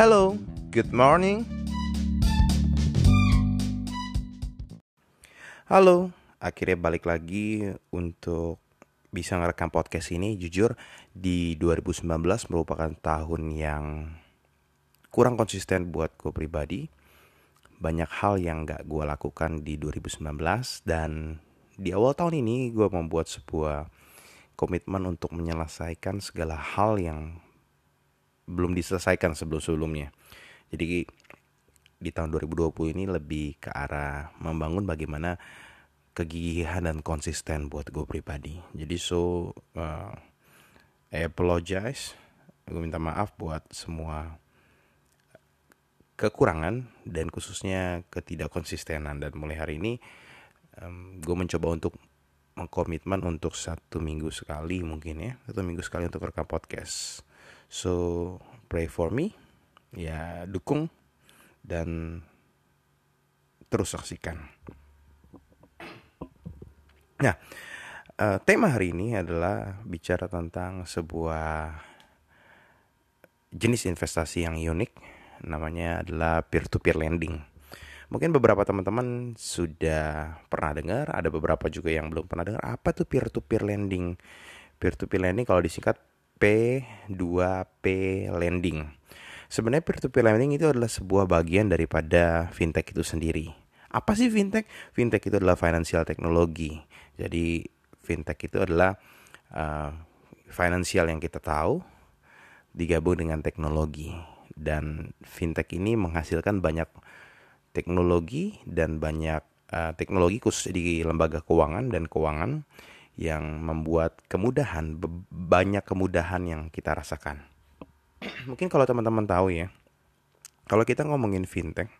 Hello, good morning. Halo, akhirnya balik lagi untuk bisa ngerekam podcast ini. Jujur, di 2019 merupakan tahun yang kurang konsisten buat gue pribadi. Banyak hal yang gak gue lakukan di 2019 dan di awal tahun ini gue membuat sebuah komitmen untuk menyelesaikan segala hal yang belum diselesaikan sebelum-sebelumnya. Jadi di tahun 2020 ini lebih ke arah membangun bagaimana kegigihan dan konsisten buat gue pribadi. Jadi so uh, I apologize, gue minta maaf buat semua kekurangan dan khususnya ketidakkonsistenan dan mulai hari ini um, gue mencoba untuk mengkomitmen untuk satu minggu sekali mungkin ya satu minggu sekali untuk rekam podcast so pray for me ya dukung dan terus saksikan nah uh, tema hari ini adalah bicara tentang sebuah jenis investasi yang unik namanya adalah peer to peer lending Mungkin beberapa teman-teman sudah pernah dengar, ada beberapa juga yang belum pernah dengar. Apa tuh peer-to-peer lending? Peer-to-peer lending kalau disingkat P2P lending. Sebenarnya peer-to-peer lending itu adalah sebuah bagian daripada fintech itu sendiri. Apa sih fintech? Fintech itu adalah financial technology. Jadi fintech itu adalah uh, financial yang kita tahu digabung dengan teknologi dan fintech ini menghasilkan banyak teknologi dan banyak uh, teknologi khusus di lembaga keuangan dan keuangan yang membuat kemudahan banyak kemudahan yang kita rasakan. Mungkin kalau teman-teman tahu ya, kalau kita ngomongin fintech,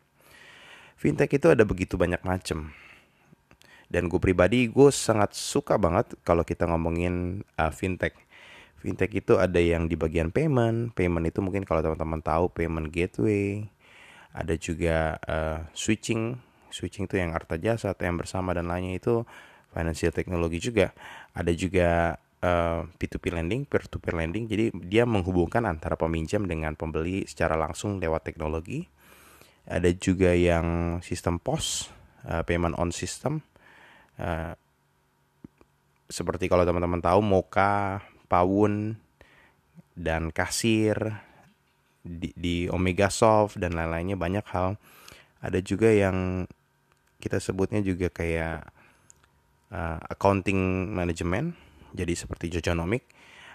fintech itu ada begitu banyak macam. Dan gue pribadi gue sangat suka banget kalau kita ngomongin uh, fintech. Fintech itu ada yang di bagian payment, payment itu mungkin kalau teman-teman tahu payment gateway, ada juga uh, switching switching itu yang arta jasa yang bersama dan lainnya itu financial technology juga. Ada juga uh, P2P lending peer to peer lending. Jadi dia menghubungkan antara peminjam dengan pembeli secara langsung lewat teknologi. Ada juga yang sistem pos uh, payment on system. Uh, seperti kalau teman-teman tahu Moka, Pawun dan Kasir di, di Omega Soft dan lain-lainnya banyak hal. Ada juga yang kita sebutnya juga kayak uh, accounting management, jadi seperti Jojonomic.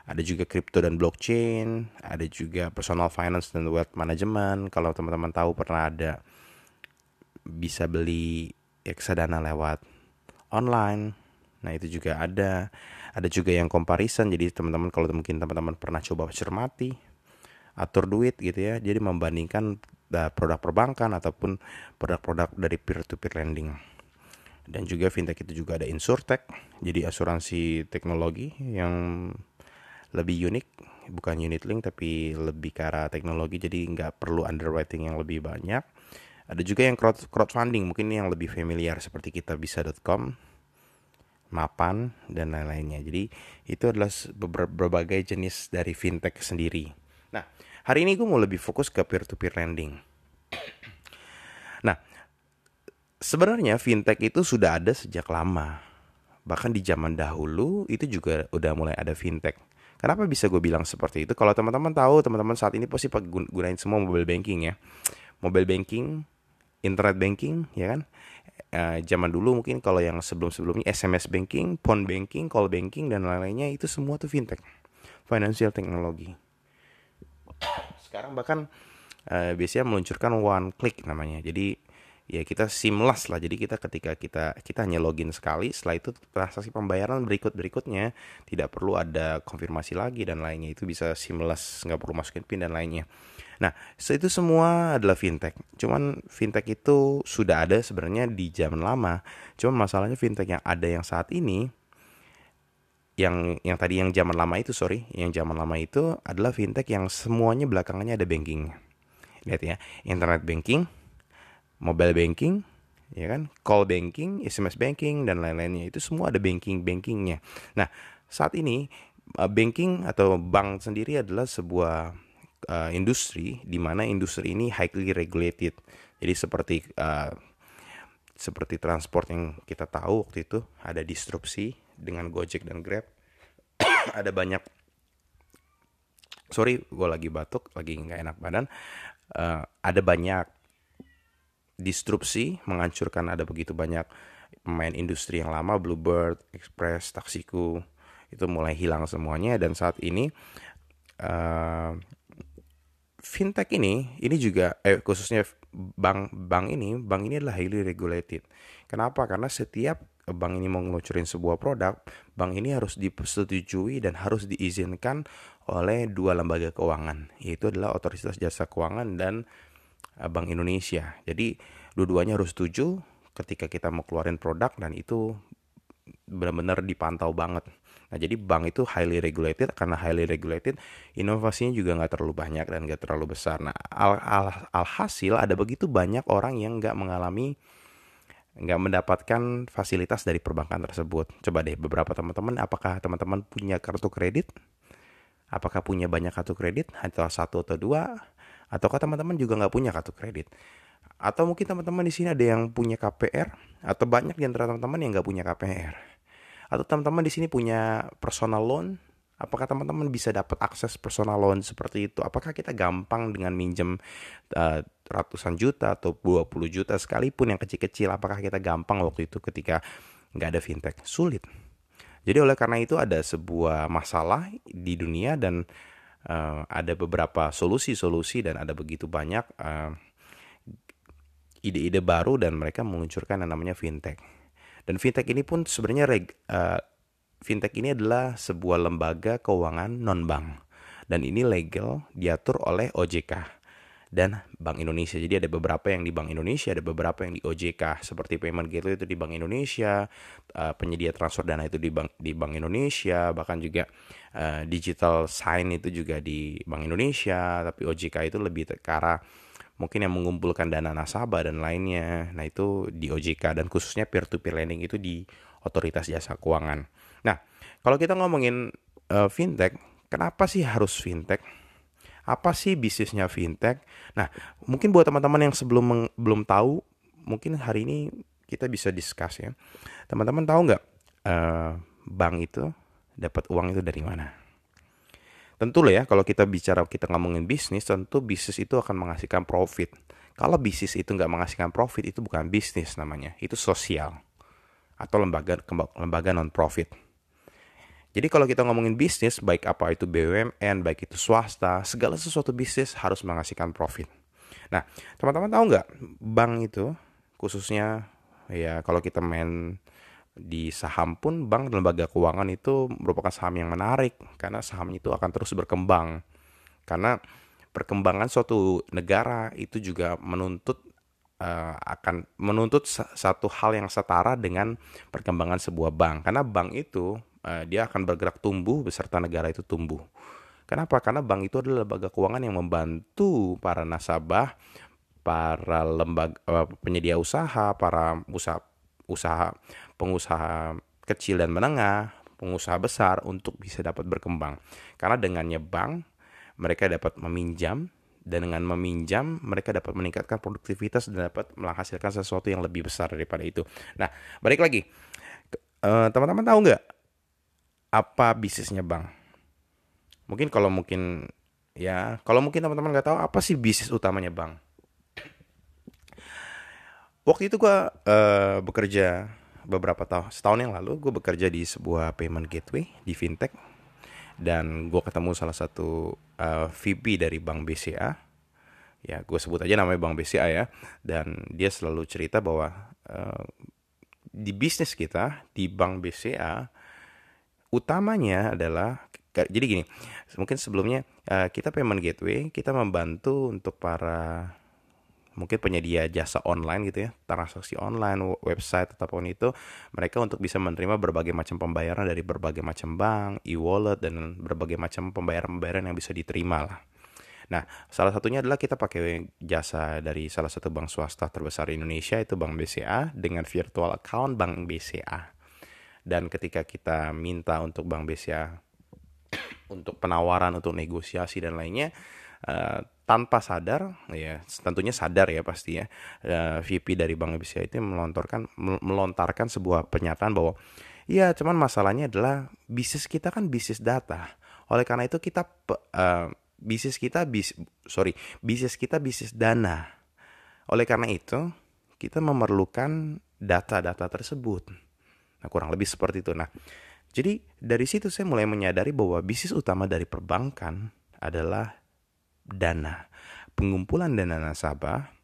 Ada juga crypto dan blockchain, ada juga personal finance dan wealth management. Kalau teman-teman tahu pernah ada bisa beli reksadana lewat online. Nah, itu juga ada. Ada juga yang comparison. Jadi teman-teman kalau mungkin teman-teman pernah coba cermati atur duit gitu ya. Jadi membandingkan produk perbankan ataupun produk-produk dari peer-to-peer lending. Dan juga fintech itu juga ada insurtech, jadi asuransi teknologi yang lebih unik, bukan unit link tapi lebih ke arah teknologi, jadi nggak perlu underwriting yang lebih banyak. Ada juga yang crowd, crowdfunding, mungkin yang lebih familiar seperti kita bisa.com, mapan dan lain-lainnya. Jadi itu adalah berbagai jenis dari fintech sendiri. Nah, hari ini gue mau lebih fokus ke peer-to-peer lending. Nah, sebenarnya fintech itu sudah ada sejak lama. Bahkan di zaman dahulu itu juga udah mulai ada fintech. Kenapa bisa gue bilang seperti itu? Kalau teman-teman tahu, teman-teman saat ini pasti gunain semua mobile banking ya. Mobile banking, internet banking, ya kan? Uh, zaman dulu mungkin kalau yang sebelum-sebelumnya SMS banking, phone banking, call banking dan lain-lainnya itu semua tuh fintech, financial technology sekarang bahkan uh, biasanya meluncurkan one click namanya jadi ya kita seamless lah. Jadi kita ketika kita kita hanya login sekali setelah itu transaksi pembayaran berikut berikutnya tidak perlu ada konfirmasi lagi dan lainnya. Itu bisa seamless nggak perlu masukin pin dan lainnya. Nah itu semua adalah fintech. Cuman fintech itu sudah ada sebenarnya di zaman lama. Cuman masalahnya fintech yang ada yang saat ini yang yang tadi yang zaman lama itu sorry yang zaman lama itu adalah fintech yang semuanya belakangannya ada banking lihat ya internet banking mobile banking ya kan call banking sms banking dan lain-lainnya itu semua ada banking bankingnya nah saat ini uh, banking atau bank sendiri adalah sebuah uh, industri di mana industri ini highly regulated. Jadi seperti uh, seperti transport yang kita tahu waktu itu ada disrupsi dengan Gojek dan Grab. ada banyak sorry gue lagi batuk lagi nggak enak badan uh, ada banyak disrupsi menghancurkan ada begitu banyak pemain industri yang lama Bluebird, Express, Taksiku itu mulai hilang semuanya dan saat ini uh, fintech ini ini juga eh khususnya bank bank ini bank ini adalah highly regulated. Kenapa? Karena setiap bank ini mau ngelucurin sebuah produk, bank ini harus disetujui dan harus diizinkan oleh dua lembaga keuangan, yaitu adalah Otoritas Jasa Keuangan dan Bank Indonesia. Jadi dua-duanya harus setuju ketika kita mau keluarin produk dan itu benar-benar dipantau banget. Nah jadi bank itu highly regulated karena highly regulated inovasinya juga nggak terlalu banyak dan nggak terlalu besar. Nah al, al, alhasil ada begitu banyak orang yang nggak mengalami nggak mendapatkan fasilitas dari perbankan tersebut. Coba deh beberapa teman-teman, apakah teman-teman punya kartu kredit? Apakah punya banyak kartu kredit? Atau satu atau dua? Ataukah teman-teman juga nggak punya kartu kredit? Atau mungkin teman-teman di sini ada yang punya KPR atau banyak di antara teman-teman yang nggak punya KPR. Atau teman-teman di sini punya personal loan. Apakah teman-teman bisa dapat akses personal loan seperti itu? Apakah kita gampang dengan minjem uh, ratusan juta atau 20 juta sekalipun yang kecil-kecil? Apakah kita gampang waktu itu ketika nggak ada fintech? Sulit. Jadi oleh karena itu ada sebuah masalah di dunia dan uh, ada beberapa solusi-solusi dan ada begitu banyak uh, ide-ide baru dan mereka meluncurkan yang namanya fintech. Dan fintech ini pun sebenarnya reg, uh, fintech ini adalah sebuah lembaga keuangan non bank dan ini legal diatur oleh OJK dan Bank Indonesia. Jadi ada beberapa yang di Bank Indonesia, ada beberapa yang di OJK seperti payment gateway itu di Bank Indonesia, uh, penyedia transfer dana itu di Bank di Bank Indonesia, bahkan juga uh, digital sign itu juga di Bank Indonesia, tapi OJK itu lebih ke mungkin yang mengumpulkan dana nasabah dan lainnya. Nah, itu di OJK dan khususnya peer to peer lending itu di Otoritas Jasa Keuangan. Nah, kalau kita ngomongin uh, fintech, kenapa sih harus fintech? Apa sih bisnisnya fintech? Nah, mungkin buat teman-teman yang sebelum belum tahu, mungkin hari ini kita bisa discuss ya. Teman-teman tahu nggak uh, bank itu dapat uang itu dari mana? Tentu lah ya kalau kita bicara kita ngomongin bisnis tentu bisnis itu akan menghasilkan profit. Kalau bisnis itu nggak menghasilkan profit itu bukan bisnis namanya, itu sosial atau lembaga lembaga non profit. Jadi kalau kita ngomongin bisnis baik apa itu BUMN, baik itu swasta, segala sesuatu bisnis harus menghasilkan profit. Nah, teman-teman tahu nggak bank itu khususnya ya kalau kita main di saham pun bank dan lembaga keuangan itu merupakan saham yang menarik karena saham itu akan terus berkembang karena perkembangan suatu negara itu juga menuntut uh, akan menuntut satu hal yang setara dengan perkembangan sebuah bank karena bank itu uh, dia akan bergerak tumbuh beserta negara itu tumbuh kenapa karena bank itu adalah lembaga keuangan yang membantu para nasabah para lembaga uh, penyedia usaha para usaha usaha pengusaha kecil dan menengah, pengusaha besar untuk bisa dapat berkembang. Karena dengannya bank, mereka dapat meminjam dan dengan meminjam mereka dapat meningkatkan produktivitas dan dapat menghasilkan sesuatu yang lebih besar daripada itu. Nah, balik lagi, eh, teman-teman tahu nggak apa bisnisnya bank? Mungkin kalau mungkin ya, kalau mungkin teman-teman nggak tahu apa sih bisnis utamanya bank? Waktu itu gue uh, bekerja beberapa tahun setahun yang lalu gue bekerja di sebuah payment gateway di fintech dan gue ketemu salah satu uh, VP dari Bank BCA ya gue sebut aja namanya Bank BCA ya dan dia selalu cerita bahwa uh, di bisnis kita di Bank BCA utamanya adalah jadi gini mungkin sebelumnya uh, kita payment gateway kita membantu untuk para mungkin penyedia jasa online gitu ya, transaksi online, website ataupun itu, mereka untuk bisa menerima berbagai macam pembayaran dari berbagai macam bank, e-wallet dan berbagai macam pembayaran-pembayaran yang bisa diterima lah. Nah, salah satunya adalah kita pakai jasa dari salah satu bank swasta terbesar di Indonesia itu Bank BCA dengan virtual account Bank BCA. Dan ketika kita minta untuk Bank BCA untuk penawaran, untuk negosiasi dan lainnya, uh, tanpa sadar ya tentunya sadar ya pasti ya uh, VP dari Bank Indonesia itu melontarkan melontarkan sebuah pernyataan bahwa ya cuman masalahnya adalah bisnis kita kan bisnis data. Oleh karena itu kita uh, bisnis kita bis sorry bisnis kita bisnis dana. Oleh karena itu kita memerlukan data-data tersebut nah kurang lebih seperti itu nah jadi dari situ saya mulai menyadari bahwa bisnis utama dari perbankan adalah dana. Pengumpulan dana nasabah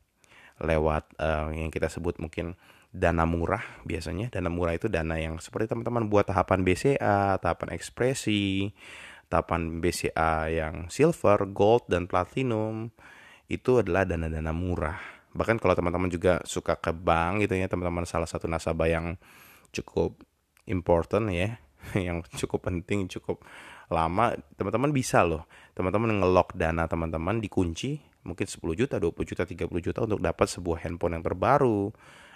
lewat uh, yang kita sebut mungkin dana murah biasanya. Dana murah itu dana yang seperti teman-teman buat tahapan BCA, tahapan ekspresi, tahapan BCA yang silver, gold, dan platinum. Itu adalah dana-dana murah. Bahkan kalau teman-teman juga suka ke bank gitu ya, teman-teman salah satu nasabah yang cukup important ya, yang cukup penting, cukup lama, teman-teman bisa loh. Teman-teman ngelok dana teman-teman dikunci mungkin 10 juta, 20 juta, 30 juta untuk dapat sebuah handphone yang terbaru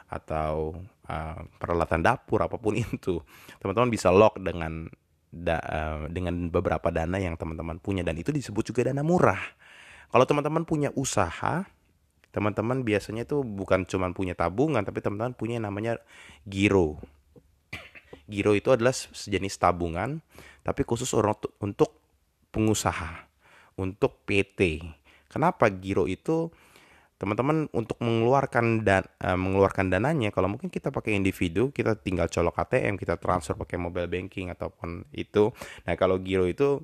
atau uh, peralatan dapur apa pun itu. Teman-teman bisa lock dengan da, uh, dengan beberapa dana yang teman-teman punya dan itu disebut juga dana murah. Kalau teman-teman punya usaha, teman-teman biasanya itu bukan cuma punya tabungan tapi teman-teman punya namanya giro. Giro itu adalah sejenis tabungan tapi khusus orang untuk pengusaha, untuk PT. Kenapa giro itu teman-teman untuk mengeluarkan dan uh, mengeluarkan dananya kalau mungkin kita pakai individu kita tinggal colok ATM kita transfer pakai mobile banking ataupun itu. Nah kalau giro itu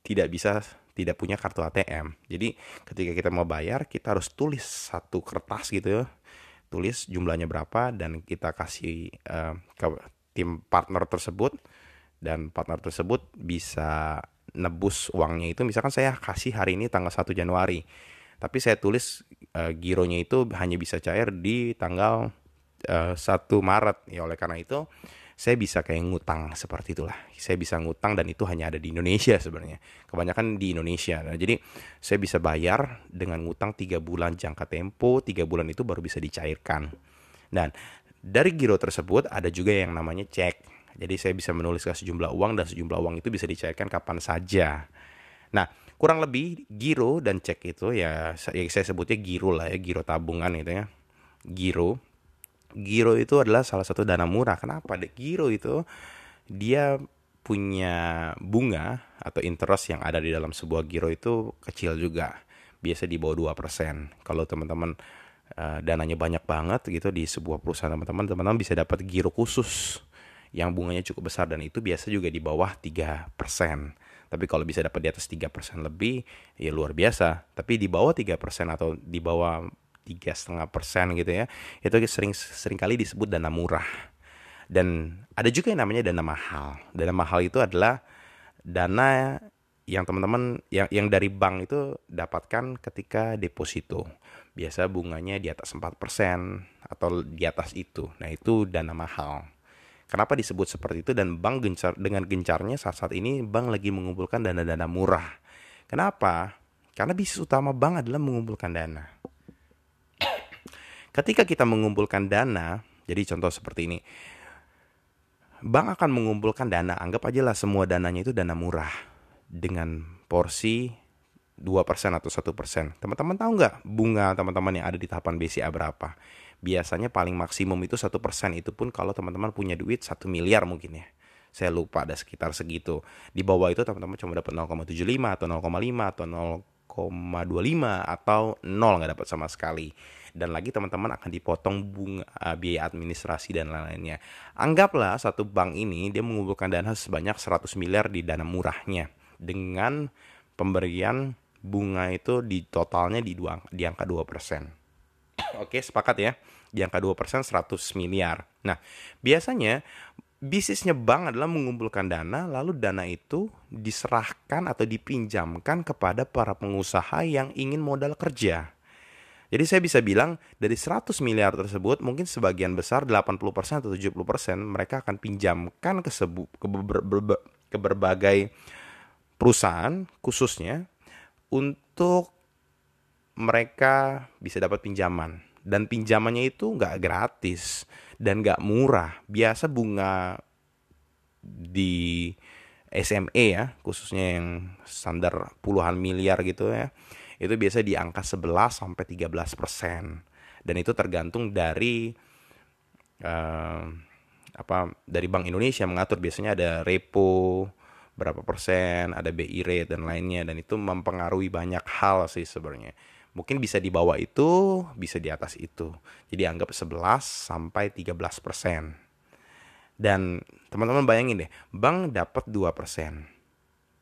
tidak bisa tidak punya kartu ATM jadi ketika kita mau bayar kita harus tulis satu kertas gitu ya. Tulis jumlahnya berapa dan kita kasih uh, tim partner tersebut dan partner tersebut bisa nebus uangnya itu. Misalkan saya kasih hari ini tanggal 1 Januari tapi saya tulis uh, gironya itu hanya bisa cair di tanggal uh, eh, 1 Maret. Ya oleh karena itu saya bisa kayak ngutang seperti itulah. Saya bisa ngutang dan itu hanya ada di Indonesia sebenarnya. Kebanyakan di Indonesia. Nah, jadi saya bisa bayar dengan ngutang tiga bulan jangka tempo tiga bulan itu baru bisa dicairkan. Dan dari giro tersebut ada juga yang namanya cek. Jadi saya bisa menuliskan sejumlah uang dan sejumlah uang itu bisa dicairkan kapan saja. Nah, kurang lebih giro dan cek itu ya, ya saya sebutnya giro lah ya, giro tabungan itu ya. Giro. Giro itu adalah salah satu dana murah. Kenapa? Giro itu dia punya bunga atau interest yang ada di dalam sebuah giro itu kecil juga. Biasa di bawah 2%. Kalau teman-teman uh, dananya banyak banget gitu di sebuah perusahaan teman-teman teman-teman bisa dapat giro khusus yang bunganya cukup besar dan itu biasa juga di bawah 3%. Tapi kalau bisa dapat di atas 3% lebih ya luar biasa. Tapi di bawah 3% atau di bawah tiga setengah persen gitu ya itu sering sering kali disebut dana murah dan ada juga yang namanya dana mahal dana mahal itu adalah dana yang teman-teman yang yang dari bank itu dapatkan ketika deposito biasa bunganya di atas 4% atau di atas itu. Nah, itu dana mahal. Kenapa disebut seperti itu dan bank gencar dengan gencarnya saat-saat ini bank lagi mengumpulkan dana-dana murah. Kenapa? Karena bisnis utama bank adalah mengumpulkan dana. Ketika kita mengumpulkan dana, jadi contoh seperti ini. Bank akan mengumpulkan dana, anggap aja lah semua dananya itu dana murah dengan porsi 2% atau 1%. Teman-teman tahu nggak bunga teman-teman yang ada di tahapan BCA berapa? Biasanya paling maksimum itu 1% itu pun kalau teman-teman punya duit 1 miliar mungkin ya. Saya lupa ada sekitar segitu. Di bawah itu teman-teman cuma dapat 0,75 atau 0,5 atau 0,25 atau 0 nggak dapat sama sekali. Dan lagi teman-teman akan dipotong bunga uh, biaya administrasi dan lain-lainnya. Anggaplah satu bank ini dia mengumpulkan dana sebanyak 100 miliar di dana murahnya dengan pemberian bunga itu di totalnya di, dua, di angka 2%. Oke, sepakat ya. Di angka 2% 100 miliar. Nah, biasanya bisnisnya bank adalah mengumpulkan dana, lalu dana itu diserahkan atau dipinjamkan kepada para pengusaha yang ingin modal kerja. Jadi saya bisa bilang dari 100 miliar tersebut mungkin sebagian besar 80% atau 70% mereka akan pinjamkan ke, sebu, ke, ber, ber, ke berbagai perusahaan khususnya untuk mereka bisa dapat pinjaman. Dan pinjamannya itu nggak gratis dan nggak murah. Biasa bunga di SME ya, khususnya yang standar puluhan miliar gitu ya, itu biasa di angka 11 sampai 13 persen. Dan itu tergantung dari uh, apa dari Bank Indonesia mengatur. Biasanya ada repo berapa persen, ada BI rate dan lainnya dan itu mempengaruhi banyak hal sih sebenarnya. Mungkin bisa di bawah itu, bisa di atas itu. Jadi anggap 11 sampai 13 persen. Dan teman-teman bayangin deh, bank dapat 2 persen.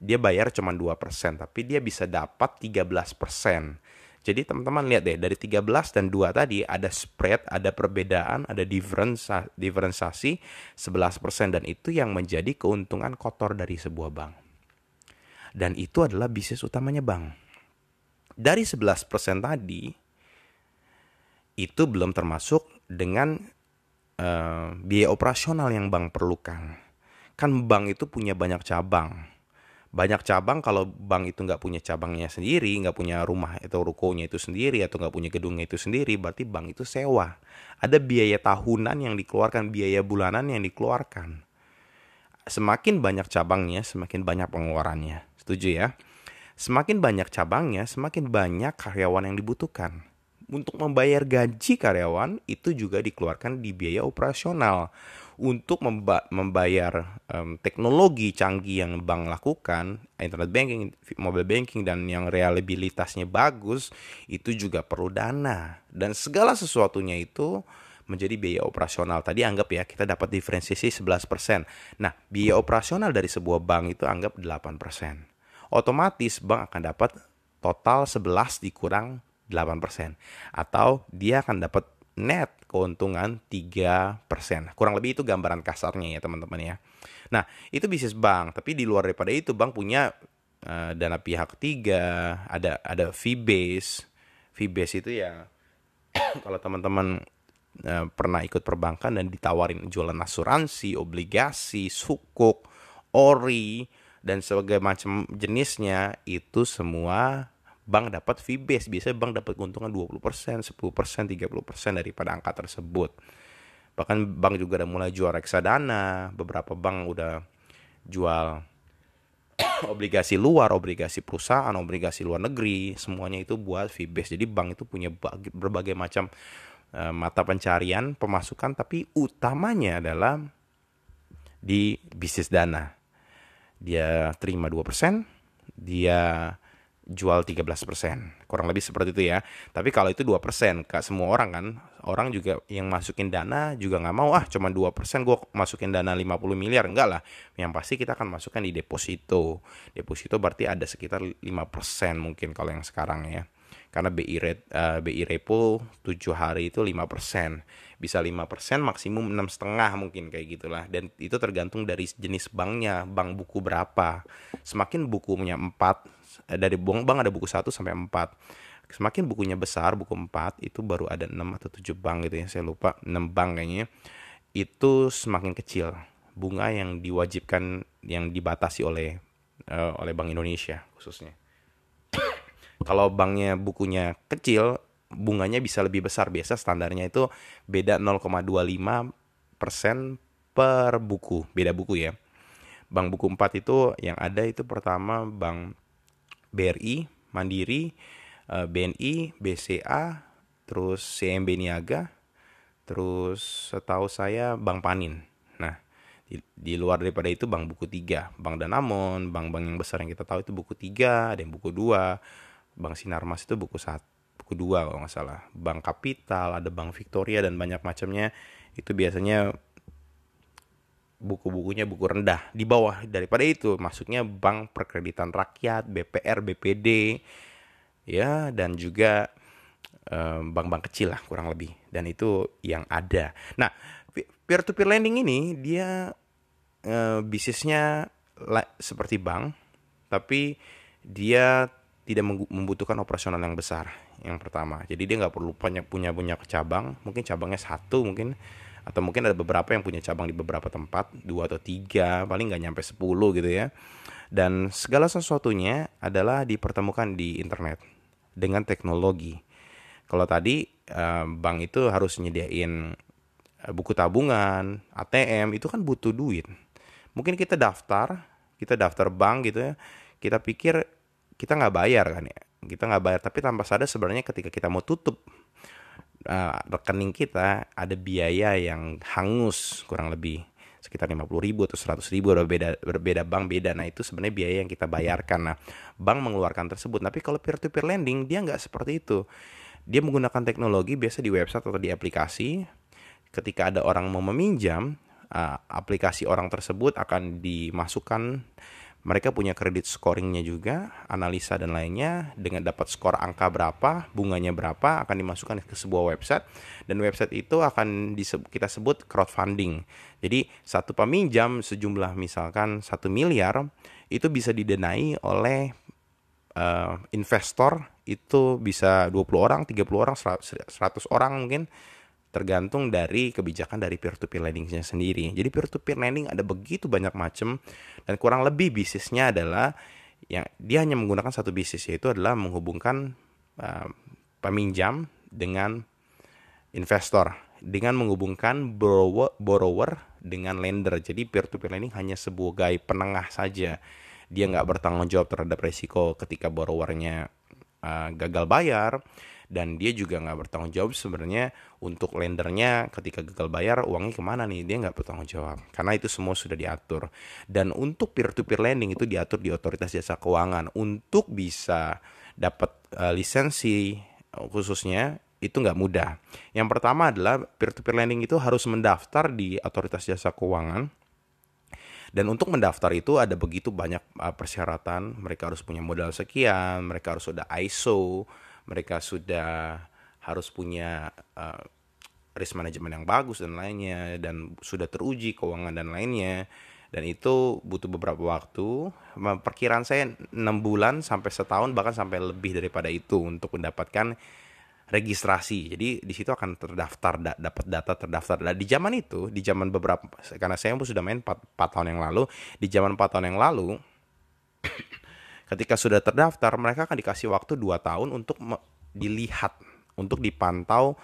Dia bayar cuma 2 persen, tapi dia bisa dapat 13 persen. Jadi teman-teman lihat deh, dari 13 dan 2 tadi ada spread, ada perbedaan, ada diferensiasi 11% dan itu yang menjadi keuntungan kotor dari sebuah bank. Dan itu adalah bisnis utamanya bank. Dari 11% tadi, itu belum termasuk dengan uh, biaya operasional yang bank perlukan. Kan bank itu punya banyak cabang banyak cabang kalau bank itu nggak punya cabangnya sendiri nggak punya rumah atau rukonya itu sendiri atau nggak punya gedungnya itu sendiri berarti bank itu sewa. Ada biaya tahunan yang dikeluarkan biaya bulanan yang dikeluarkan. Semakin banyak cabangnya semakin banyak pengeluarannya. Setuju ya? Semakin banyak cabangnya semakin banyak karyawan yang dibutuhkan. Untuk membayar gaji karyawan itu juga dikeluarkan di biaya operasional untuk membayar um, teknologi canggih yang bank lakukan, internet banking, mobile banking dan yang reliabilitasnya bagus, itu juga perlu dana. Dan segala sesuatunya itu menjadi biaya operasional. Tadi anggap ya kita dapat diferensiasi 11%. Nah, biaya operasional dari sebuah bank itu anggap 8%. Otomatis bank akan dapat total 11 dikurang 8%. Atau dia akan dapat net keuntungan 3%. Kurang lebih itu gambaran kasarnya ya teman-teman ya. Nah, itu bisnis bank, tapi di luar daripada itu bank punya uh, dana pihak ketiga, ada ada fee base. Fee base itu ya kalau teman-teman uh, pernah ikut perbankan dan ditawarin jualan asuransi, obligasi, sukuk, ori dan sebagainya macam jenisnya itu semua bank dapat fee base biasanya bank dapat keuntungan 20%, 10%, 30% daripada angka tersebut. Bahkan bank juga udah mulai jual reksadana, beberapa bank udah jual obligasi luar, obligasi perusahaan, obligasi luar negeri, semuanya itu buat fee base. Jadi bank itu punya berbagai macam uh, mata pencarian pemasukan tapi utamanya adalah di bisnis dana. Dia terima 2%, dia jual 13%. Kurang lebih seperti itu ya. Tapi kalau itu 2%, Kak semua orang kan, orang juga yang masukin dana juga nggak mau ah cuma 2% gue masukin dana 50 miliar enggak lah. Yang pasti kita akan masukkan di deposito. Deposito berarti ada sekitar 5% mungkin kalau yang sekarang ya. Karena BI rate uh, BI repo 7 hari itu 5%. Bisa 5% maksimum enam setengah mungkin kayak gitulah. Dan itu tergantung dari jenis banknya, bank buku berapa. Semakin bukunya 4 Eh, dari bank bank ada buku 1 sampai 4 semakin bukunya besar buku 4 itu baru ada 6 atau 7 bank gitu ya saya lupa. 6 bank kayaknya. Itu semakin kecil. Bunga yang diwajibkan yang dibatasi oleh uh, oleh Bank Indonesia khususnya. Kalau banknya bukunya kecil bunganya bisa lebih besar. Biasa standarnya itu beda 0,25 persen per buku. Beda buku ya. Bank buku 4 itu yang ada itu pertama bank BRI, Mandiri, eh, BNI, BCA, terus CMB Niaga, terus setahu saya Bank Panin. Nah, di, di luar daripada itu Bank Buku 3, Bank Danamon, bank-bank yang besar yang kita tahu itu buku 3, ada yang buku 2, Bank Sinarmas itu buku 1, buku 2 kalau nggak salah. Bank Kapital, ada Bank Victoria dan banyak macamnya. Itu biasanya buku-bukunya buku rendah di bawah daripada itu. Masuknya bank perkreditan rakyat BPR BPD ya dan juga bank-bank um, kecil lah kurang lebih. Dan itu yang ada. Nah peer to peer lending ini dia uh, bisnisnya seperti bank tapi dia tidak membutuhkan operasional yang besar yang pertama. Jadi dia nggak perlu punya punya punya cabang. Mungkin cabangnya satu mungkin atau mungkin ada beberapa yang punya cabang di beberapa tempat dua atau tiga paling nggak nyampe sepuluh gitu ya. Dan segala sesuatunya adalah dipertemukan di internet dengan teknologi. Kalau tadi eh, bank itu harus nyediain eh, buku tabungan ATM itu kan butuh duit. Mungkin kita daftar kita daftar bank gitu ya kita pikir kita nggak bayar kan ya kita nggak bayar. Tapi tanpa sadar sebenarnya ketika kita mau tutup uh, rekening kita ada biaya yang hangus kurang lebih sekitar 50 ribu atau 100 ribu berbeda berbeda bank beda. Nah itu sebenarnya biaya yang kita bayarkan. Nah bank mengeluarkan tersebut. Tapi kalau peer to peer lending dia nggak seperti itu. Dia menggunakan teknologi biasa di website atau di aplikasi. Ketika ada orang mau meminjam uh, aplikasi orang tersebut akan dimasukkan mereka punya kredit scoringnya juga, analisa dan lainnya. Dengan dapat skor angka berapa, bunganya berapa akan dimasukkan ke sebuah website. Dan website itu akan kita sebut crowdfunding. Jadi satu peminjam sejumlah misalkan satu miliar itu bisa didenai oleh uh, investor. Itu bisa 20 orang, 30 orang, 100 orang mungkin tergantung dari kebijakan dari peer to peer lendingnya sendiri. Jadi peer to peer lending ada begitu banyak macam dan kurang lebih bisnisnya adalah yang dia hanya menggunakan satu bisnis yaitu adalah menghubungkan uh, peminjam dengan investor dengan menghubungkan borrower, borrower dengan lender. Jadi peer to peer lending hanya sebagai penengah saja. Dia nggak bertanggung jawab terhadap resiko ketika borrowernya uh, gagal bayar dan dia juga nggak bertanggung jawab sebenarnya untuk lendernya ketika gagal bayar uangnya ke mana nih dia nggak bertanggung jawab karena itu semua sudah diatur dan untuk peer to peer lending itu diatur di otoritas jasa keuangan untuk bisa dapat uh, lisensi uh, khususnya itu nggak mudah. Yang pertama adalah peer to peer lending itu harus mendaftar di otoritas jasa keuangan. Dan untuk mendaftar itu ada begitu banyak uh, persyaratan. Mereka harus punya modal sekian, mereka harus sudah ISO, mereka sudah harus punya uh, risk management yang bagus dan lainnya dan sudah teruji keuangan dan lainnya. Dan itu butuh beberapa waktu. Perkiraan saya 6 bulan sampai setahun bahkan sampai lebih daripada itu untuk mendapatkan registrasi. Jadi di situ akan terdaftar da, dapat data terdaftar. Dan di zaman itu di zaman beberapa karena saya pun sudah main 4, 4 tahun yang lalu di zaman 4 tahun yang lalu Ketika sudah terdaftar, mereka akan dikasih waktu 2 tahun untuk dilihat, untuk dipantau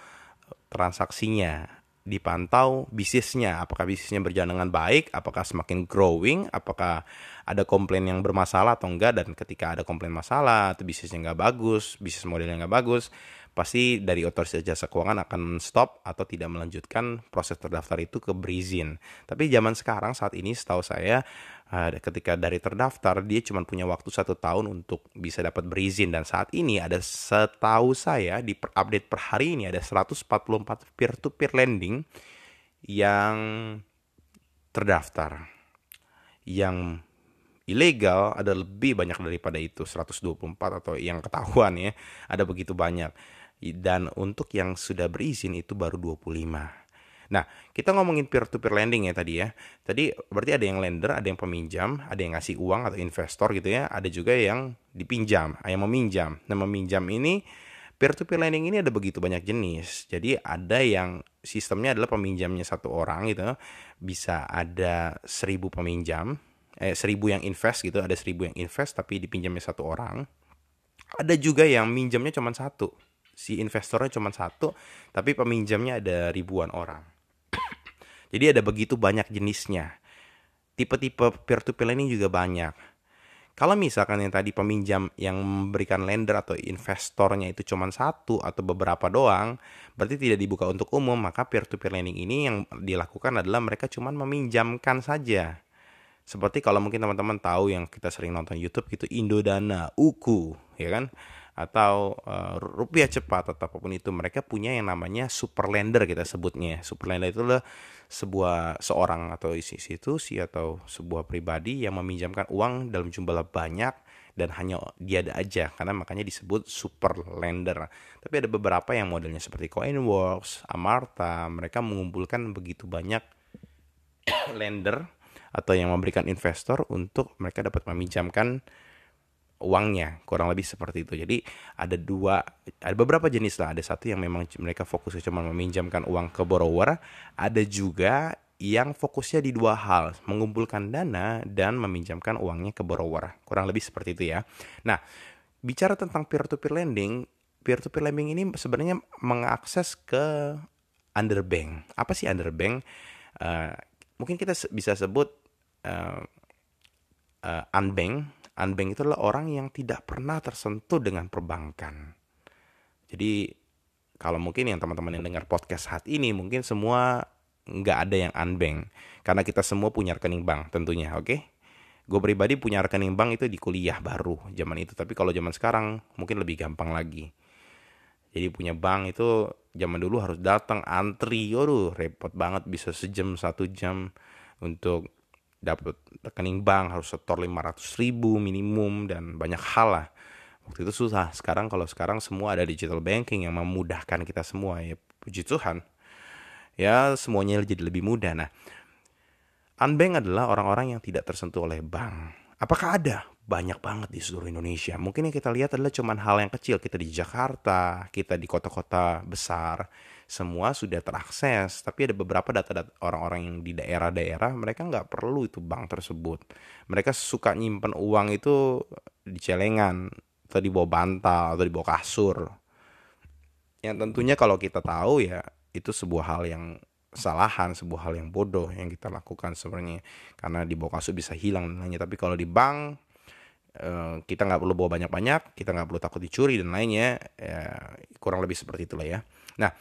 eh, transaksinya, dipantau bisnisnya, apakah bisnisnya berjalan dengan baik, apakah semakin growing, apakah ada komplain yang bermasalah atau enggak, dan ketika ada komplain masalah atau bisnisnya nggak bagus, bisnis modelnya nggak bagus, pasti dari otoritas jasa keuangan akan stop atau tidak melanjutkan proses terdaftar itu ke berizin. Tapi zaman sekarang saat ini setahu saya uh, ketika dari terdaftar dia cuma punya waktu satu tahun untuk bisa dapat berizin dan saat ini ada setahu saya di update per hari ini ada 144 peer to peer lending yang terdaftar. Yang ilegal ada lebih banyak daripada itu 124 atau yang ketahuan ya ada begitu banyak dan untuk yang sudah berizin itu baru 25 Nah, kita ngomongin peer to peer lending ya tadi ya. Tadi berarti ada yang lender, ada yang peminjam, ada yang ngasih uang atau investor gitu ya, ada juga yang dipinjam, yang meminjam. Nah, meminjam ini peer to peer lending ini ada begitu banyak jenis. Jadi ada yang sistemnya adalah peminjamnya satu orang gitu, bisa ada seribu peminjam, eh seribu yang invest gitu, ada seribu yang invest tapi dipinjamnya satu orang. Ada juga yang minjamnya cuma satu, si investornya cuma satu, tapi peminjamnya ada ribuan orang. Jadi ada begitu banyak jenisnya. Tipe-tipe peer to peer lending juga banyak. Kalau misalkan yang tadi peminjam yang memberikan lender atau investornya itu cuma satu atau beberapa doang, berarti tidak dibuka untuk umum, maka peer to peer lending ini yang dilakukan adalah mereka cuma meminjamkan saja. Seperti kalau mungkin teman-teman tahu yang kita sering nonton YouTube gitu Indodana, Uku, ya kan? Atau uh, rupiah cepat atau apa pun itu mereka punya yang namanya super lender kita sebutnya. Super lender itu adalah sebuah seorang atau institusi atau sebuah pribadi yang meminjamkan uang dalam jumlah banyak dan hanya dia ada aja karena makanya disebut super lender tapi ada beberapa yang modelnya seperti Coinworks, Amarta mereka mengumpulkan begitu banyak lender atau yang memberikan investor untuk mereka dapat meminjamkan uangnya kurang lebih seperti itu. Jadi ada dua ada beberapa jenis lah. Ada satu yang memang mereka fokusnya cuma meminjamkan uang ke borrower. Ada juga yang fokusnya di dua hal mengumpulkan dana dan meminjamkan uangnya ke borrower. Kurang lebih seperti itu ya. Nah bicara tentang peer to peer lending peer to peer lending ini sebenarnya mengakses ke underbank apa sih underbank uh, mungkin kita bisa sebut uh, uh, unbank. Unbank itu adalah orang yang tidak pernah tersentuh dengan perbankan. Jadi kalau mungkin yang teman-teman yang dengar podcast saat ini mungkin semua nggak ada yang unbank karena kita semua punya rekening bank tentunya, oke? Okay? Gue pribadi punya rekening bank itu di kuliah baru zaman itu, tapi kalau zaman sekarang mungkin lebih gampang lagi. Jadi punya bank itu zaman dulu harus datang antri, aduh repot banget bisa sejam satu jam untuk dapat rekening bank harus setor 500 ribu minimum dan banyak hal lah. Waktu itu susah. Sekarang kalau sekarang semua ada digital banking yang memudahkan kita semua ya puji Tuhan. Ya semuanya jadi lebih mudah. Nah unbank adalah orang-orang yang tidak tersentuh oleh bank. Apakah ada? Banyak banget di seluruh Indonesia. Mungkin yang kita lihat adalah cuman hal yang kecil. Kita di Jakarta kita di kota-kota besar semua sudah terakses tapi ada beberapa data-data orang-orang yang di daerah-daerah mereka nggak perlu itu bank tersebut. Mereka suka nyimpen uang itu di celengan atau di bawah bantal atau di bawah kasur. Yang tentunya kalau kita tahu ya itu sebuah hal yang kesalahan sebuah hal yang bodoh yang kita lakukan sebenarnya. Karena di bawah kasur bisa hilang lainnya tapi kalau di bank eh, kita nggak perlu bawa banyak-banyak kita nggak perlu takut dicuri dan lainnya ya, kurang lebih seperti itulah ya. Nah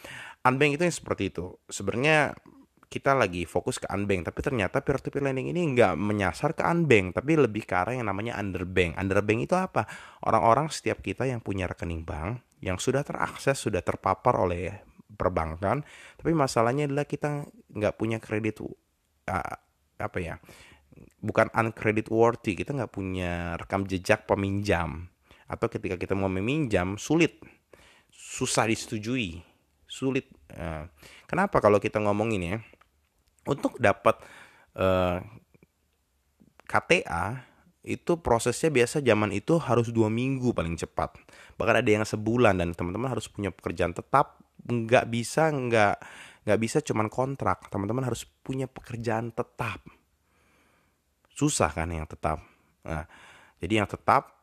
unbank itu yang seperti itu. Sebenarnya kita lagi fokus ke unbank, tapi ternyata peer-to-peer lending ini nggak menyasar ke unbank, tapi lebih ke arah yang namanya underbank. Underbank itu apa? Orang-orang setiap kita yang punya rekening bank, yang sudah terakses, sudah terpapar oleh perbankan, tapi masalahnya adalah kita nggak punya kredit uh, apa ya? Bukan uncredit worthy, kita nggak punya rekam jejak peminjam, atau ketika kita mau meminjam sulit, susah disetujui sulit. Uh, kenapa kalau kita ngomong ini ya? Untuk dapat eh, KTA itu prosesnya biasa zaman itu harus dua minggu paling cepat. Bahkan ada yang sebulan dan teman-teman harus punya pekerjaan tetap. Nggak bisa nggak nggak bisa cuman kontrak. Teman-teman harus punya pekerjaan tetap. Susah kan yang tetap. Nah, jadi yang tetap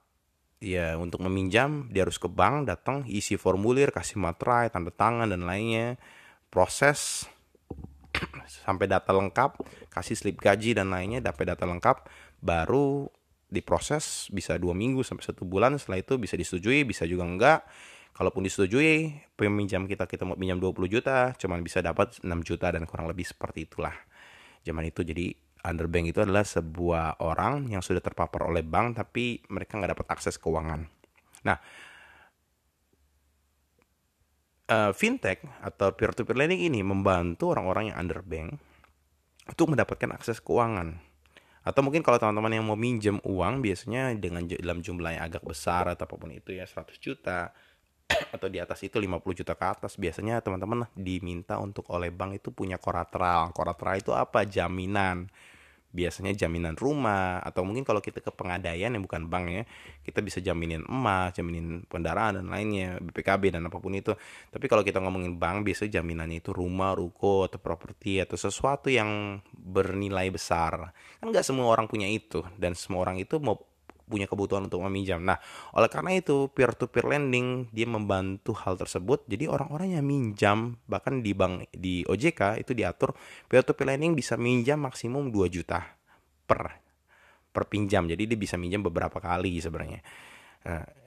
ya untuk meminjam dia harus ke bank datang isi formulir kasih materai tanda tangan dan lainnya. Proses sampai data lengkap kasih slip gaji dan lainnya dapat data lengkap baru diproses bisa dua minggu sampai satu bulan setelah itu bisa disetujui bisa juga enggak. Kalaupun disetujui peminjam kita kita mau pinjam 20 juta cuman bisa dapat 6 juta dan kurang lebih seperti itulah. Zaman itu jadi underbank itu adalah sebuah orang yang sudah terpapar oleh bank tapi mereka nggak dapat akses keuangan. Nah, uh, fintech atau peer-to-peer lending ini membantu orang-orang yang underbank untuk mendapatkan akses keuangan. Atau mungkin kalau teman-teman yang mau minjem uang biasanya dengan dalam jumlah yang agak besar atau apa pun itu ya 100 juta atau di atas itu 50 juta ke atas biasanya teman-teman diminta untuk oleh bank itu punya koratral. Koratral itu apa? Jaminan biasanya jaminan rumah atau mungkin kalau kita ke pengadaian yang bukan bank ya kita bisa jaminin emas jaminin kendaraan dan lainnya BPKB dan apa pun itu. Tapi kalau kita ngomongin bank biasanya jaminannya itu rumah ruko atau properti atau sesuatu yang bernilai besar. Kan nggak semua orang punya itu dan semua orang itu mau punya kebutuhan untuk meminjam. Nah, oleh karena itu peer to peer lending dia membantu hal tersebut. Jadi orang-orang yang minjam bahkan di bank di OJK itu diatur peer to peer lending bisa minjam maksimum 2 juta per per pinjam. Jadi dia bisa minjam beberapa kali sebenarnya.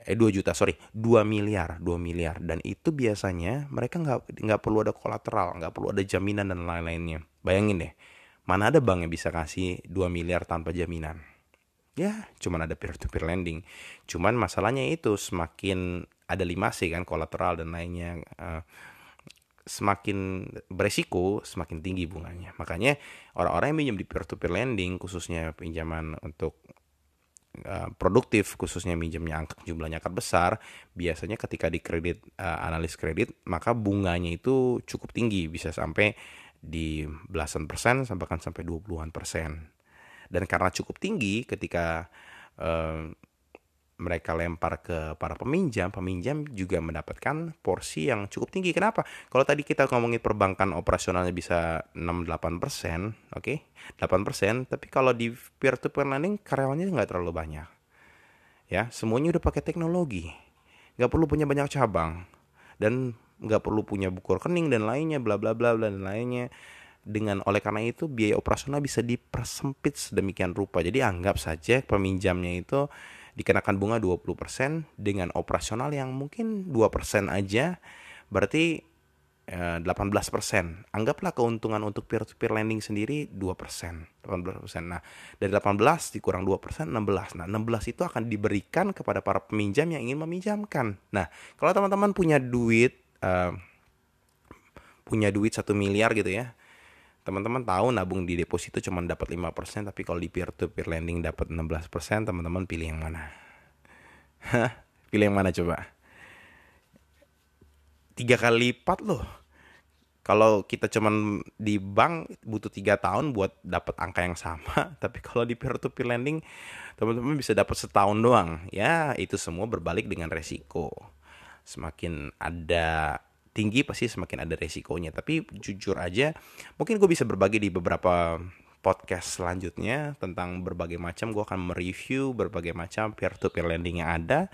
Eh 2 juta, sorry, 2 miliar, 2 miliar dan itu biasanya mereka nggak nggak perlu ada kolateral, nggak perlu ada jaminan dan lain-lainnya. Bayangin deh, mana ada bank yang bisa kasih 2 miliar tanpa jaminan? Ya cuman ada peer to peer lending. Cuman masalahnya itu semakin ada lima sih kan kolateral dan lainnya uh, semakin beresiko semakin tinggi bunganya. Makanya orang-orang yang minjem di peer to peer lending khususnya pinjaman untuk uh, produktif khususnya minjemnya angka jumlahnya akan besar biasanya ketika di kredit uh, analis kredit maka bunganya itu cukup tinggi. Bisa sampai di belasan persen sampai kan sampai 20-an persen dan karena cukup tinggi ketika uh, mereka lempar ke para peminjam, peminjam juga mendapatkan porsi yang cukup tinggi. Kenapa? Kalau tadi kita ngomongin perbankan operasionalnya bisa 6-8 persen, oke, okay? 8 persen, tapi kalau di peer-to-peer lending karyawannya nggak terlalu banyak. Ya, semuanya udah pakai teknologi, nggak perlu punya banyak cabang, dan nggak perlu punya buku rekening dan lainnya, bla bla bla dan lainnya dengan oleh karena itu biaya operasional bisa dipersempit sedemikian rupa. Jadi anggap saja peminjamnya itu dikenakan bunga 20% dengan operasional yang mungkin 2% aja berarti 18%. Eh, Anggaplah keuntungan untuk peer-to-peer lending sendiri 2%. 18%. Nah, dari 18 dikurang 2%, 16. Nah, 16 itu akan diberikan kepada para peminjam yang ingin meminjamkan. Nah, kalau teman-teman punya duit, uh, punya duit 1 miliar gitu ya, teman-teman tahu nabung di deposito cuma dapat 5%, tapi kalau di peer-to-peer lending dapat 16%, teman-teman pilih yang mana? pilih yang mana coba? tiga kali lipat loh kalau kita cuman di bank butuh tiga tahun buat dapat angka yang sama tapi kalau di peer to peer lending teman-teman bisa dapat setahun doang ya itu semua berbalik dengan resiko semakin ada tinggi pasti semakin ada resikonya. Tapi jujur aja mungkin gue bisa berbagi di beberapa podcast selanjutnya tentang berbagai macam. Gue akan mereview berbagai macam peer to peer lending yang ada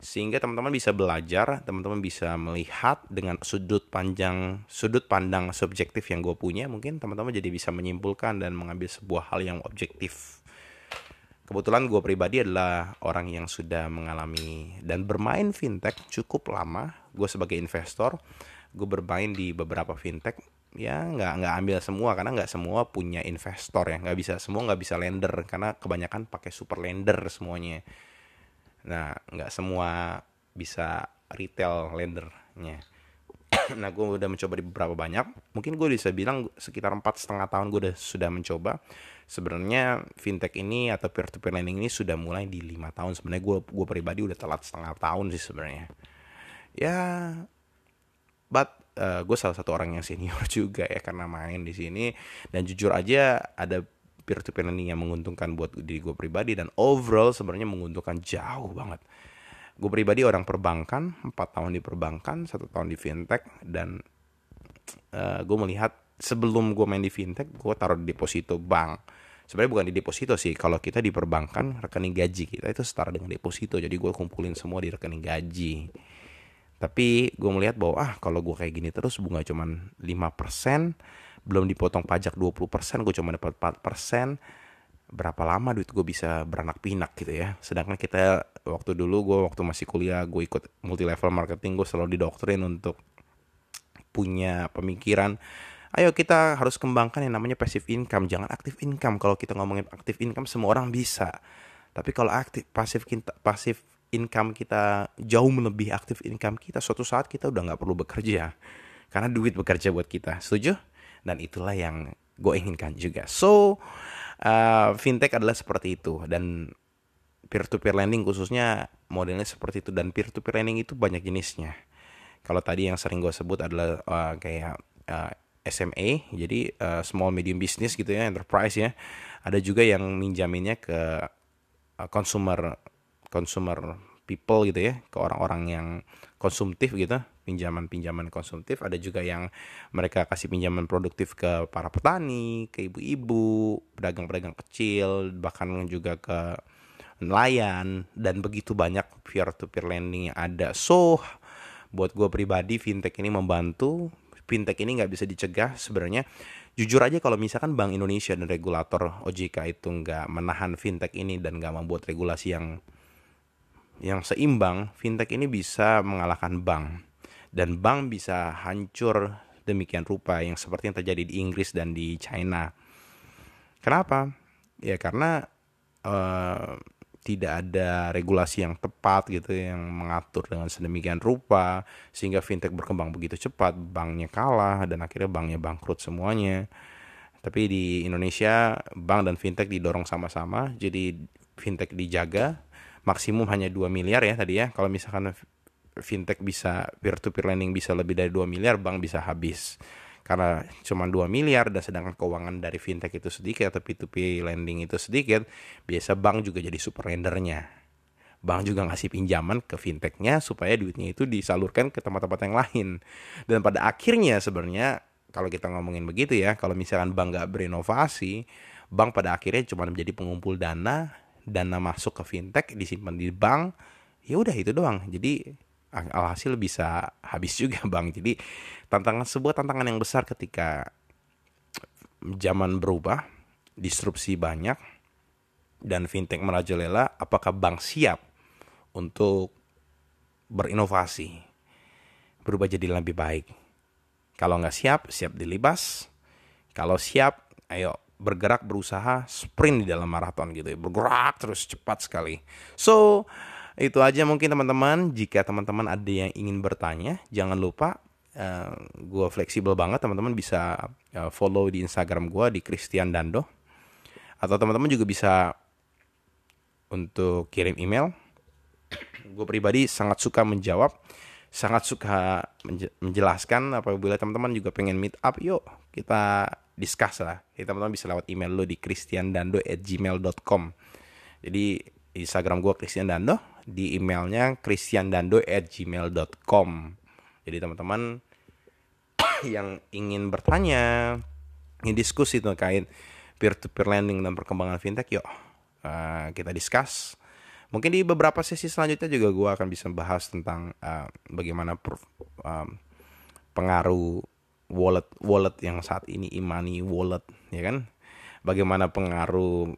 sehingga teman-teman bisa belajar, teman-teman bisa melihat dengan sudut panjang sudut pandang subjektif yang gue punya, mungkin teman-teman jadi bisa menyimpulkan dan mengambil sebuah hal yang objektif. Kebetulan gue pribadi adalah orang yang sudah mengalami dan bermain fintech cukup lama. Gue sebagai investor, gue bermain di beberapa fintech ya nggak nggak ambil semua karena nggak semua punya investor ya nggak bisa semua nggak bisa lender karena kebanyakan pakai super lender semuanya Nah, nggak semua bisa retail lendernya. nah, gue udah mencoba di beberapa banyak. Mungkin gue bisa bilang sekitar empat setengah tahun gue udah sudah mencoba. Sebenarnya fintech ini atau peer to peer lending ini sudah mulai di lima tahun. Sebenarnya gue gue pribadi udah telat setengah tahun sih sebenarnya. Ya, but uh, gue salah satu orang yang senior juga ya karena main di sini. Dan jujur aja ada peer to peer lending yang menguntungkan buat diri gue pribadi dan overall sebenarnya menguntungkan jauh banget gue pribadi orang perbankan empat tahun di perbankan satu tahun di fintech dan uh, gue melihat sebelum gue main di fintech gue taruh di deposito bank. Sebenarnya bukan di deposito sih kalau kita di perbankan rekening gaji kita itu setara dengan deposito. Jadi gue kumpulin semua di rekening gaji. Tapi gue melihat bahwa ah kalau gue kayak gini terus bunga cuman 5% belum dipotong pajak 20% gue cuma dapat 4% berapa lama duit gue bisa beranak pinak gitu ya. Sedangkan kita waktu dulu gue waktu masih kuliah gue ikut multi level marketing gue selalu didoktrin untuk punya pemikiran ayo kita harus kembangkan yang namanya passive income. Jangan aktif income. Kalau kita ngomongin aktif income semua orang bisa. Tapi kalau aktif pasif kita pasif income kita jauh melebihi aktif income kita suatu saat kita udah nggak perlu bekerja. Karena duit bekerja buat kita. Setuju? Dan itulah yang gue inginkan juga. So uh, fintech adalah seperti itu. Dan peer to peer lending khususnya modelnya seperti itu. Dan peer to peer lending itu banyak jenisnya. Kalau tadi yang sering gue sebut adalah uh, kayak uh, SMA, jadi uh, small medium business gitu ya, enterprise ya. Ada juga yang minjaminnya ke uh, consumer consumer people gitu ya, ke orang-orang yang konsumtif gitu pinjaman-pinjaman konsumtif ada juga yang mereka kasih pinjaman produktif ke para petani ke ibu-ibu pedagang-pedagang kecil bahkan juga ke nelayan dan begitu banyak peer to peer lending yang ada so buat gue pribadi fintech ini membantu fintech ini nggak bisa dicegah sebenarnya jujur aja kalau misalkan Bank Indonesia dan regulator OJK itu nggak menahan fintech ini dan nggak membuat regulasi yang yang seimbang, fintech ini bisa mengalahkan bank dan bank bisa hancur demikian rupa yang seperti yang terjadi di Inggris dan di China. Kenapa? Ya karena uh, tidak ada regulasi yang tepat gitu yang mengatur dengan sedemikian rupa sehingga fintech berkembang begitu cepat, banknya kalah dan akhirnya banknya bangkrut semuanya. Tapi di Indonesia bank dan fintech didorong sama-sama, jadi fintech dijaga maksimum hanya 2 miliar ya tadi ya. Kalau misalkan fintech bisa peer to peer lending bisa lebih dari 2 miliar, bank bisa habis. Karena cuma 2 miliar dan sedangkan keuangan dari fintech itu sedikit atau P2P lending itu sedikit, biasa bank juga jadi super lendernya. Bank juga ngasih pinjaman ke fintechnya supaya duitnya itu disalurkan ke tempat-tempat yang lain. Dan pada akhirnya sebenarnya kalau kita ngomongin begitu ya, kalau misalkan bank nggak berinovasi, bank pada akhirnya cuma menjadi pengumpul dana, dana masuk ke fintech disimpan di bank, ya udah itu doang. Jadi alhasil bisa habis juga bang jadi tantangan sebuah tantangan yang besar ketika zaman berubah, disrupsi banyak, dan fintech merajalela, apakah bank siap untuk berinovasi, berubah jadi lebih baik? Kalau nggak siap, siap dilibas. Kalau siap, ayo bergerak berusaha sprint di dalam maraton gitu ya bergerak terus cepat sekali so itu aja mungkin teman-teman. Jika teman-teman ada yang ingin bertanya jangan lupa uh, eh, gue fleksibel banget. Teman-teman bisa uh, follow di Instagram gue di Christian Dando. Atau teman-teman juga bisa untuk kirim email. Gue pribadi sangat suka menjawab sangat suka menjelaskan. Apabila teman-teman juga pengen meet up yuk kita discuss lah. Ya, teman-teman bisa lewat email lo di christiandando@gmail.com jadi Instagram gue Christian Dando di emailnya christiandando@gmail.com jadi teman-teman yang ingin bertanya ingin diskusi terkait peer to peer lending dan perkembangan fintech yuk uh, kita discuss. Mungkin di beberapa sesi selanjutnya juga gue akan bisa bahas tentang uh, bagaimana per, um, pengaruh wallet wallet yang saat ini imani wallet ya kan? Bagaimana pengaruh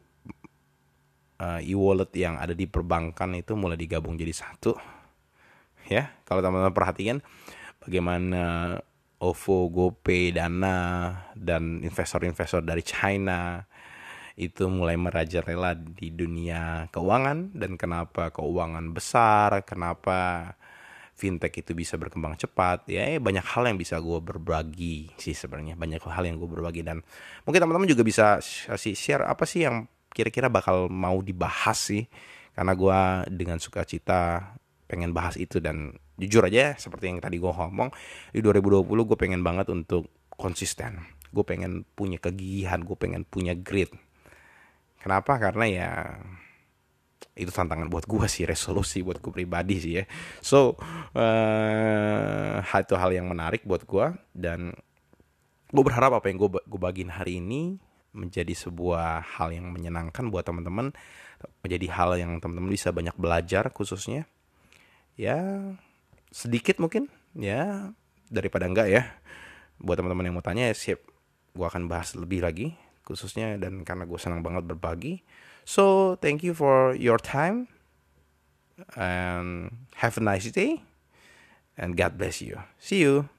uh, e-wallet yang ada di perbankan itu mulai digabung jadi satu. Ya kalau teman-teman perhatikan bagaimana OVO, GoPay, Dana dan investor-investor dari China itu mulai merajalela di dunia keuangan dan kenapa keuangan besar, kenapa fintech itu bisa berkembang cepat. Ya banyak hal yang bisa gue berbagi sih sebenarnya. Banyak hal yang gue berbagi dan mungkin teman-teman juga bisa share apa sih yang kira-kira bakal mau dibahas sih. Karena gue dengan sukacita pengen bahas itu dan jujur aja seperti yang tadi gue ngomong di 2020 gue pengen banget untuk konsisten. Gue pengen punya kegigihan gue pengen punya grit. Kenapa? Karena ya itu tantangan buat gue sih resolusi buat gue pribadi sih ya. So uh, itu hal yang menarik buat gue dan gue berharap apa yang gue gue bagiin hari ini menjadi sebuah hal yang menyenangkan buat teman-teman menjadi hal yang teman-teman bisa banyak belajar khususnya ya sedikit mungkin ya daripada enggak ya buat teman-teman yang mau tanya ya siap gue akan bahas lebih lagi khususnya dan karena gue senang banget berbagi. So thank you for your time and have a nice day and God bless you. See you.